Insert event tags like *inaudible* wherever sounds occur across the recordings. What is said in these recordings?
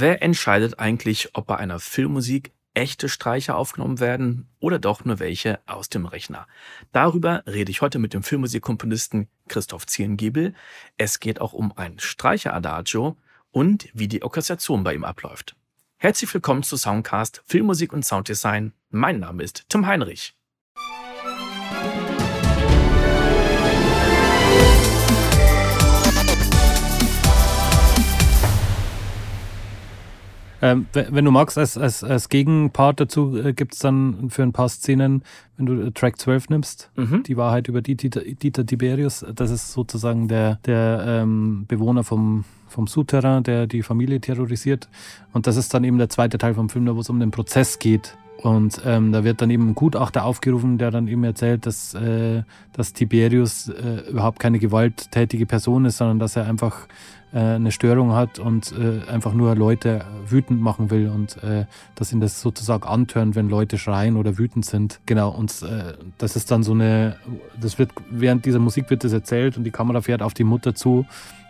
Wer entscheidet eigentlich, ob bei einer Filmmusik echte Streicher aufgenommen werden oder doch nur welche aus dem Rechner? Darüber rede ich heute mit dem Filmmusikkomponisten Christoph Zierengiebel. Es geht auch um ein Streicher-Adagio und wie die Orchestration bei ihm abläuft. Herzlich willkommen zu Soundcast Filmmusik und Sounddesign. Mein Name ist Tim Heinrich. Ähm, wenn du magst, als, als, als Gegenpart dazu äh, gibt es dann für ein paar Szenen, wenn du äh, Track 12 nimmst, mhm. die Wahrheit über Dieter, Dieter, Tiberius, das ist sozusagen der, der ähm, Bewohner vom, vom Souterrain, der die Familie terrorisiert. Und das ist dann eben der zweite Teil vom Film, wo es um den Prozess geht. Und ähm, da wird dann eben ein Gutachter aufgerufen, der dann eben erzählt, dass, äh, dass Tiberius äh, überhaupt keine gewalttätige Person ist, sondern dass er einfach äh, eine Störung hat und äh, einfach nur Leute wütend machen will und äh, dass ihn das sozusagen antörnt, wenn Leute schreien oder wütend sind. Genau, und äh, das ist dann so eine, das wird, während dieser Musik wird das erzählt und die Kamera fährt auf die Mutter zu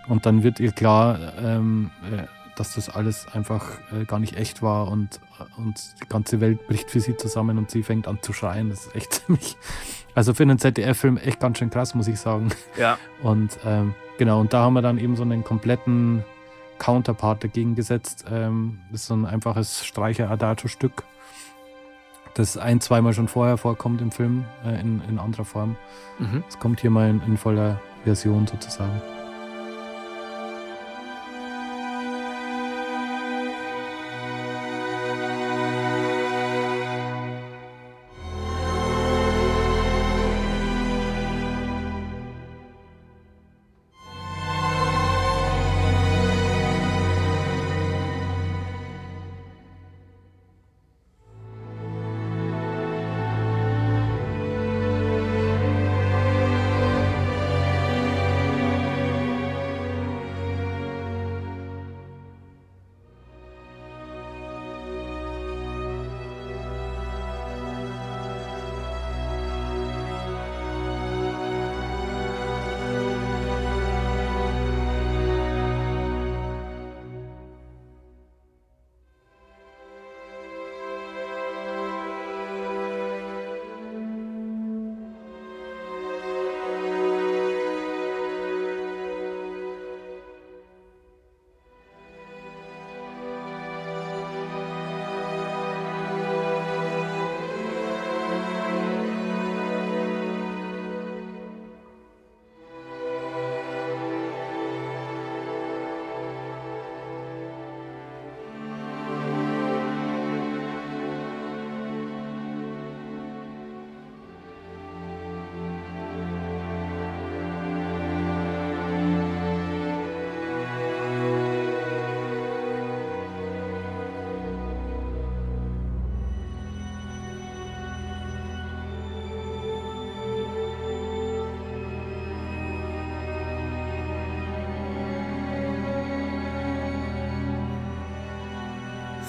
und dann wird ihr klar, ähm, äh, dass das alles einfach äh, gar nicht echt war und, und die ganze Welt bricht für sie zusammen und sie fängt an zu schreien. Das ist echt *laughs* ziemlich, also für einen ZDF-Film echt ganz schön krass, muss ich sagen. Ja. *laughs* Und ähm, Genau, und da haben wir dann eben so einen kompletten Counterpart dagegen gesetzt. Ähm, das ist so ein einfaches Streicher-Adagio-Stück, das ein-, zweimal schon vorher vorkommt im Film, äh, in, in anderer Form. Es mhm. kommt hier mal in, in voller Version sozusagen.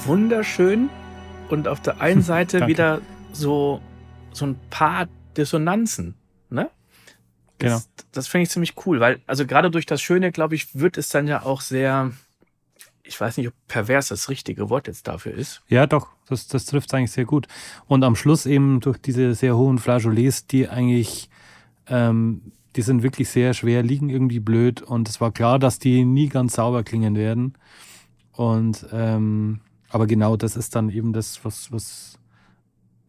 Wunderschön und auf der einen *laughs* Seite wieder so, so ein paar Dissonanzen. Ne? Genau. Das, das finde ich ziemlich cool, weil, also gerade durch das Schöne, glaube ich, wird es dann ja auch sehr, ich weiß nicht, ob pervers das richtige Wort jetzt dafür ist. Ja, doch, das, das trifft es eigentlich sehr gut. Und am Schluss eben durch diese sehr hohen Flageolets, die eigentlich, ähm, die sind wirklich sehr schwer, liegen irgendwie blöd und es war klar, dass die nie ganz sauber klingen werden. Und ähm, aber genau das ist dann eben das, was, was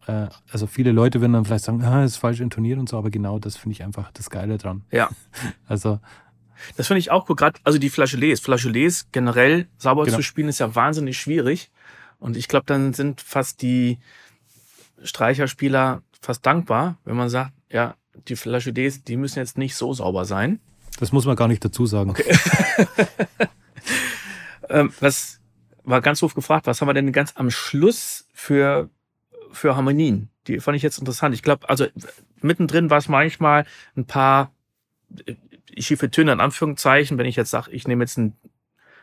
äh, also viele Leute werden dann vielleicht sagen, ah, ist falsch intoniert und so, aber genau das finde ich einfach das Geile dran. Ja. *laughs* Also. Das finde ich auch cool. Gerade, also die Flageolets. Flageolets generell sauber genau. zu spielen ist ja wahnsinnig schwierig. Und ich glaube, dann sind fast die Streicherspieler fast dankbar, wenn man sagt, ja, die Flageolets, die müssen jetzt nicht so sauber sein. Das muss man gar nicht dazu sagen. Okay. *laughs* ähm, was war ganz doof gefragt, was haben wir denn ganz am Schluss für, für Harmonien? Die fand ich jetzt interessant. Ich glaube, also mittendrin war es manchmal ein paar äh, schiefe Töne in Anführungszeichen, wenn ich jetzt sage, ich nehme jetzt einen,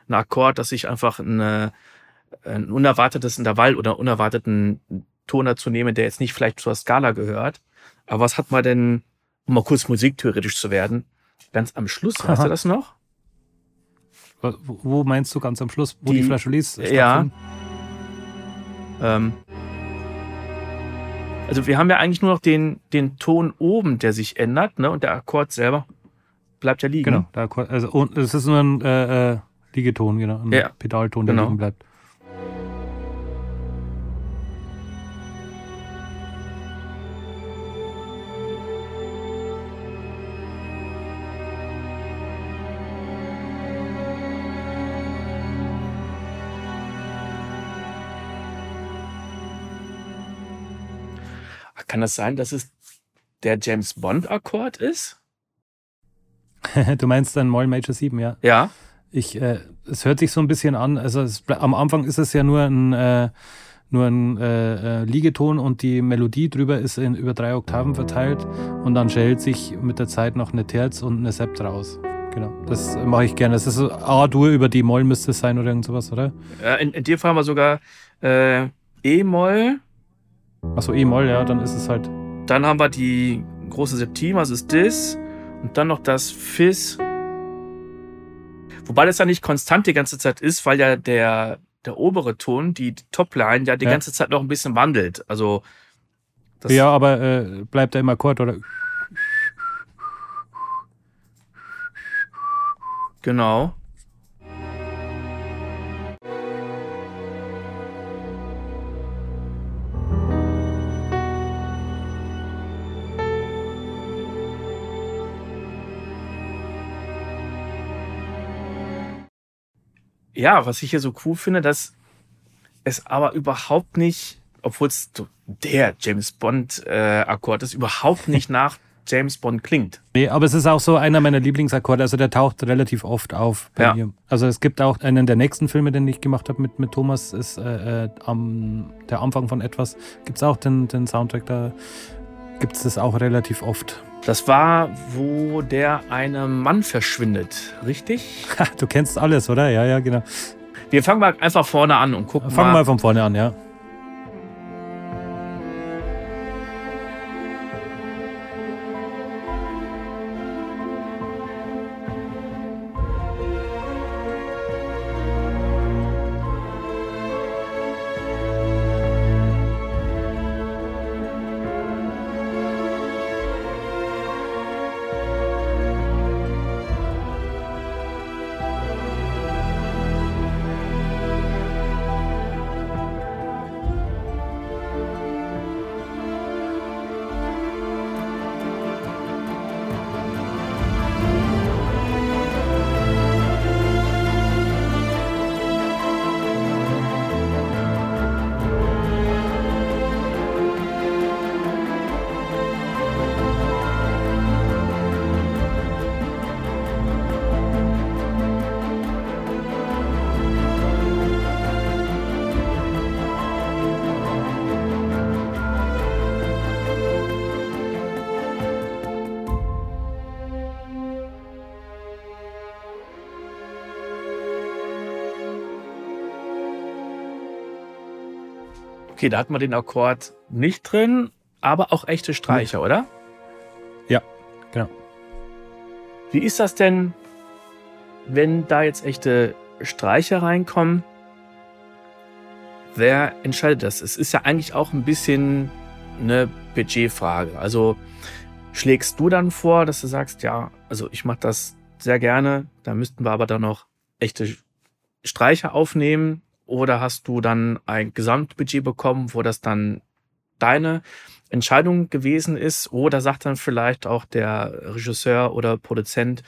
einen Akkord, dass ich einfach eine, ein unerwartetes Intervall oder unerwarteten Ton dazu nehme, der jetzt nicht vielleicht zur Skala gehört. Aber was hat man denn, um mal kurz musiktheoretisch zu werden, ganz am Schluss, weißt du das noch? Wo meinst du ganz am Schluss, wo die, die Flageolets Ja. Ähm, also wir haben ja eigentlich nur noch den, den Ton oben, der sich ändert, ne? Und der Akkord selber bleibt ja liegen. Genau, der Akkord, also es ist nur ein äh, äh, Liegeton, genau, ein ja. Pedalton, der genau. liegen bleibt. Kann das sein, dass es der James Bond Akkord ist? *laughs* du meinst dann Moll Major 7, ja? Ja. Ich, äh, es hört sich so ein bisschen an, also es, am Anfang ist es ja nur ein, äh, nur ein äh, äh, Liegeton und die Melodie drüber ist in über drei Oktaven verteilt und dann schält sich mit der Zeit noch eine Terz und eine Sept raus. Genau, das mache ich gerne. Das ist A-Dur über die Moll müsste es sein oder irgend sowas, oder? Ja, in, in dem Fall haben wir sogar äh, E-Moll, Achso, E-Moll, ja, dann ist es halt. Dann haben wir die große Septima, das ist Dis. Und dann noch das Fis. Wobei das ja nicht konstant die ganze Zeit ist, weil ja der, der obere Ton, die Topline, ja die ja. ganze Zeit noch ein bisschen wandelt. Also. ja, aber äh, bleibt er immer Akkord, oder? Genau. Ja, was ich hier so cool finde, dass es aber überhaupt nicht, obwohl es der James Bond äh, Akkord ist, überhaupt nicht *laughs* nach James Bond klingt. Nee, aber es ist auch so einer meiner Lieblingsakkorde. Also der taucht relativ oft auf bei ja. mir. Also es gibt auch einen der nächsten Filme, den ich gemacht habe mit, mit Thomas, ist äh, äh, am, der Anfang von etwas. Gibt es auch den, den Soundtrack, da gibt es das auch relativ oft. Das war, wo der eine Mann verschwindet, richtig? *laughs* du kennst alles, oder? Ja, ja, genau. Wir fangen mal einfach vorne an und gucken fangen mal. Fangen mal von vorne an, ja. Okay, da hat man den Akkord nicht drin, aber auch echte Streicher, nee. oder? Ja, genau. Wie ist das denn, wenn da jetzt echte Streicher reinkommen? Wer entscheidet das? Es ist ja eigentlich auch ein bisschen eine Budgetfrage. Also schlägst du dann vor, dass du sagst, ja, also ich mache das sehr gerne, da müssten wir aber dann noch echte Streicher aufnehmen oder hast du dann ein Gesamtbudget bekommen, wo das dann deine Entscheidung gewesen ist? Oder sagt dann vielleicht auch der Regisseur oder Produzent,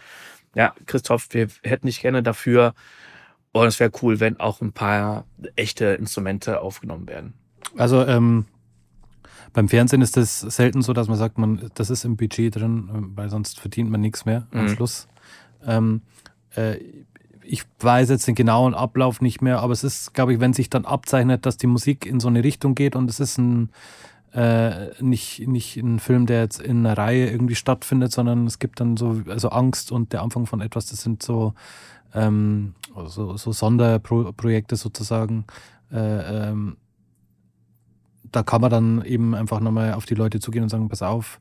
ja, Christoph, wir hätten dich gerne dafür. Und es wäre cool, wenn auch ein paar echte Instrumente aufgenommen werden. Also ähm, beim Fernsehen ist das selten so, dass man sagt, man, das ist im Budget drin, weil sonst verdient man nichts mehr am mhm. Schluss. Ähm, äh, ich weiß jetzt den genauen Ablauf nicht mehr, aber es ist, glaube ich, wenn sich dann abzeichnet, dass die Musik in so eine Richtung geht und es ist ein äh, nicht, nicht ein Film, der jetzt in einer Reihe irgendwie stattfindet, sondern es gibt dann so, also Angst und der Anfang von etwas, das sind so, ähm, so, so Sonderprojekte sozusagen. Äh, ähm, da kann man dann eben einfach nochmal auf die Leute zugehen und sagen, pass auf,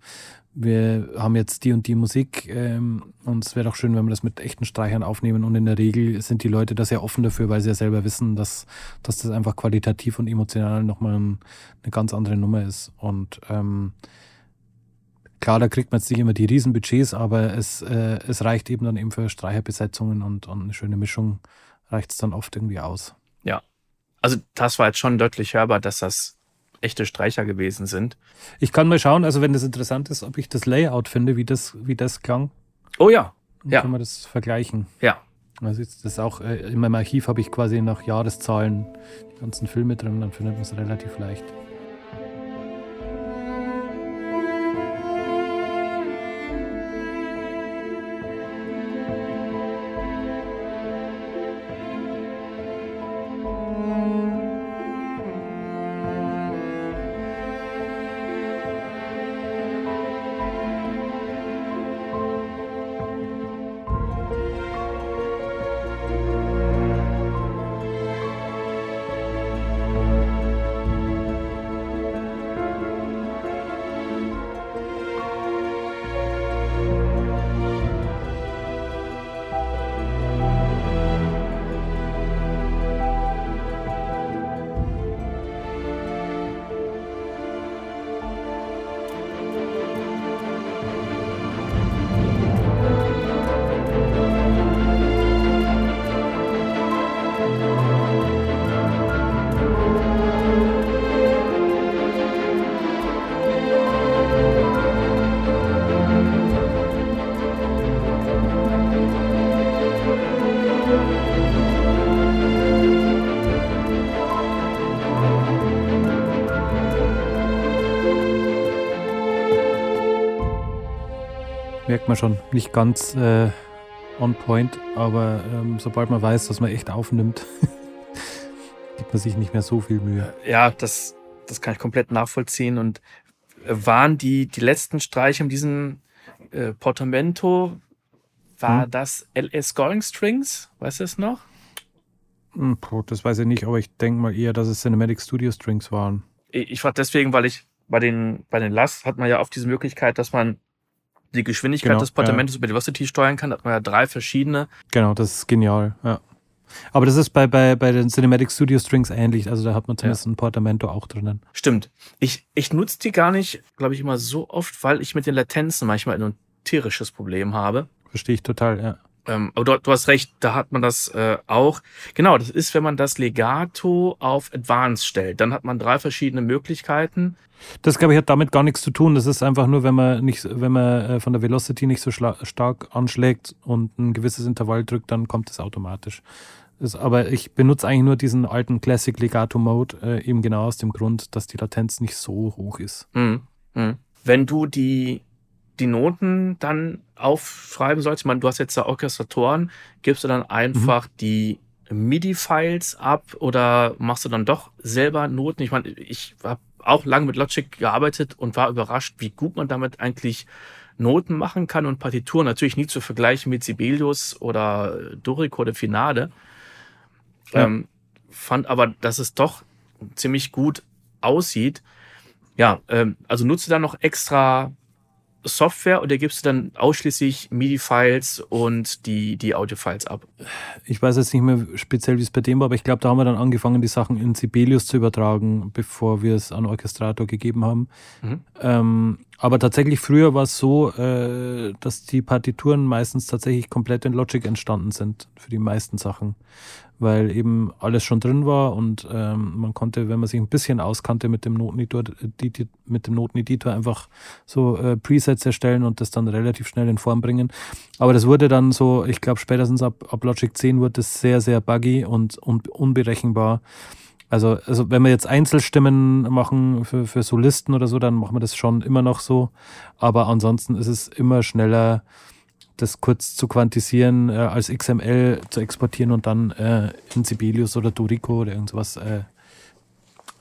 wir haben jetzt die und die Musik ähm, und es wäre doch schön, wenn wir das mit echten Streichern aufnehmen. Und in der Regel sind die Leute da sehr offen dafür, weil sie ja selber wissen, dass, dass das einfach qualitativ und emotional nochmal ein, eine ganz andere Nummer ist. Und ähm, klar, da kriegt man jetzt nicht immer die Riesenbudgets, aber es, äh, es reicht eben dann eben für Streicherbesetzungen und, und eine schöne Mischung reicht es dann oft irgendwie aus. Ja, also das war jetzt schon deutlich hörbar, dass das echte Streicher gewesen sind. Ich kann mal schauen, also wenn das interessant ist, ob ich das Layout finde, wie das, wie das klang. Oh ja. Dann ja. können wir das vergleichen. Ja. Also jetzt das auch, äh, in meinem Archiv habe ich quasi nach Jahreszahlen die ganzen Filme drin, dann findet man es relativ leicht. Merkt man schon, nicht ganz äh, on point, aber ähm, sobald man weiß, dass man echt aufnimmt, *laughs* gibt man sich nicht mehr so viel Mühe. Ja, das, das kann ich komplett nachvollziehen. Und waren die, die letzten Streiche in diesem äh, Portamento, war hm. das LS Going Strings? Weißt du es noch? Hm, das weiß ich nicht, aber ich denke mal eher, dass es Cinematic Studio Strings waren. Ich, ich frage deswegen, weil ich bei den, bei den Last hat man ja oft diese Möglichkeit, dass man die Geschwindigkeit genau, des Portamentos ja. über die Velocity steuern kann. Da hat man ja drei verschiedene. Genau, das ist genial, ja. Aber das ist bei, bei, bei den Cinematic Studio Strings ähnlich. Also da hat man zumindest ja. ein Portamento auch drinnen. Stimmt. Ich, ich nutze die gar nicht, glaube ich, immer so oft, weil ich mit den Latenzen manchmal ein tierisches Problem habe. Verstehe ich total, ja. Ähm, aber du, du, hast recht, da hat man das äh, auch. Genau, das ist, wenn man das Legato auf Advanced stellt. Dann hat man drei verschiedene Möglichkeiten. Das, glaube ich, hat damit gar nichts zu tun. Das ist einfach nur, wenn man nicht, wenn man äh, von der Velocity nicht so stark anschlägt und ein gewisses Intervall drückt, dann kommt es automatisch. Das, aber ich benutze eigentlich nur diesen alten Classic Legato Mode, äh, eben genau aus dem Grund, dass die Latenz nicht so hoch ist. Mhm. Mhm. Wenn du die die Noten dann aufschreiben sollst, ich meine, du hast jetzt da Orchestratoren, gibst du dann einfach mhm. die MIDI-Files ab oder machst du dann doch selber Noten? Ich meine, ich habe auch lange mit Logic gearbeitet und war überrascht, wie gut man damit eigentlich Noten machen kann und Partituren. Natürlich nie zu vergleichen mit Sibelius oder Dorico oder Finale. Ja. Ähm, fand aber, dass es doch ziemlich gut aussieht. Ja, ähm, also nutze da noch extra Software oder gibst du dann ausschließlich MIDI-Files und die, die Audio-Files ab? Ich weiß jetzt nicht mehr speziell, wie es bei dem war, aber ich glaube, da haben wir dann angefangen, die Sachen in Sibelius zu übertragen, bevor wir es an Orchestrator gegeben haben. Mhm. Ähm, aber tatsächlich früher war es so, äh, dass die Partituren meistens tatsächlich komplett in Logic entstanden sind, für die meisten Sachen weil eben alles schon drin war und ähm, man konnte, wenn man sich ein bisschen auskannte mit dem Noteneditor, mit dem Noteneditor einfach so äh, Presets erstellen und das dann relativ schnell in Form bringen. Aber das wurde dann so, ich glaube spätestens ab, ab Logic 10 wurde das sehr, sehr buggy und, und unberechenbar. Also, also wenn wir jetzt Einzelstimmen machen für, für Solisten oder so, dann machen wir das schon immer noch so. Aber ansonsten ist es immer schneller, das kurz zu quantisieren, äh, als XML zu exportieren und dann äh, in Sibelius oder Dorico oder irgendwas äh,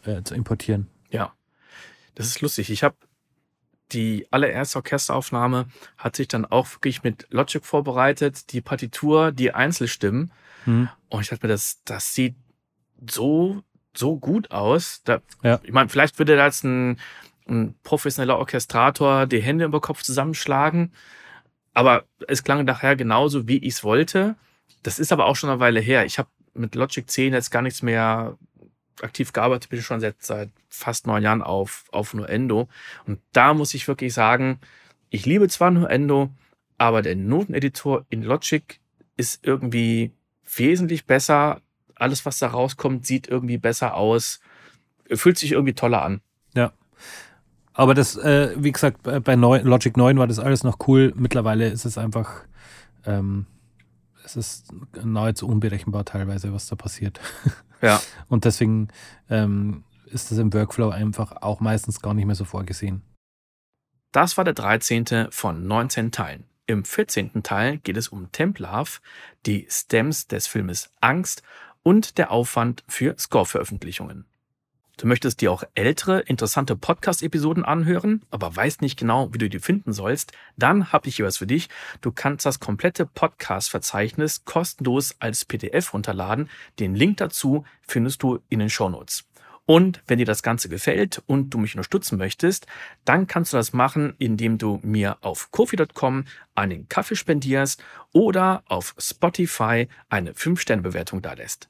äh, zu importieren. Ja, das ist lustig. Ich habe die allererste Orchesteraufnahme hat sich dann auch wirklich mit Logic vorbereitet, die Partitur, die Einzelstimmen. Mhm. Und ich dachte mir, das, das sieht so so gut aus. Da, ja. Ich meine, vielleicht würde da jetzt ein, ein professioneller Orchestrator die Hände über Kopf zusammenschlagen. Aber es klang nachher genauso, wie ich es wollte. Das ist aber auch schon eine Weile her. Ich habe mit Logic 10 jetzt gar nichts mehr aktiv gearbeitet, bin schon seit, seit fast neun Jahren auf, auf Nuendo. Und da muss ich wirklich sagen, ich liebe zwar Nuendo, aber der Noteneditor in Logic ist irgendwie wesentlich besser. Alles, was da rauskommt, sieht irgendwie besser aus, fühlt sich irgendwie toller an. Ja. Aber das, äh, wie gesagt, bei Logic 9 war das alles noch cool. Mittlerweile ist es einfach, ähm, es ist nahezu unberechenbar teilweise, was da passiert. *laughs* Ja. Und deswegen ähm, ist das im Workflow einfach auch meistens gar nicht mehr so vorgesehen. Das war der 13. von 19 Teilen. Im 14. Teil geht es um Templove, die Stems des Filmes Angst und der Aufwand für Score-Veröffentlichungen. Du möchtest dir auch ältere, interessante Podcast-Episoden anhören, aber weißt nicht genau, wie du die finden sollst, dann habe ich hier was für dich. Du kannst das komplette Podcast-Verzeichnis kostenlos als PDF runterladen. Den Link dazu findest du in den Shownotes. Und wenn dir das Ganze gefällt und du mich unterstützen möchtest, dann kannst du das machen, indem du mir auf kofi.com einen Kaffee spendierst oder auf Spotify eine 5-Sterne-Bewertung da lässt.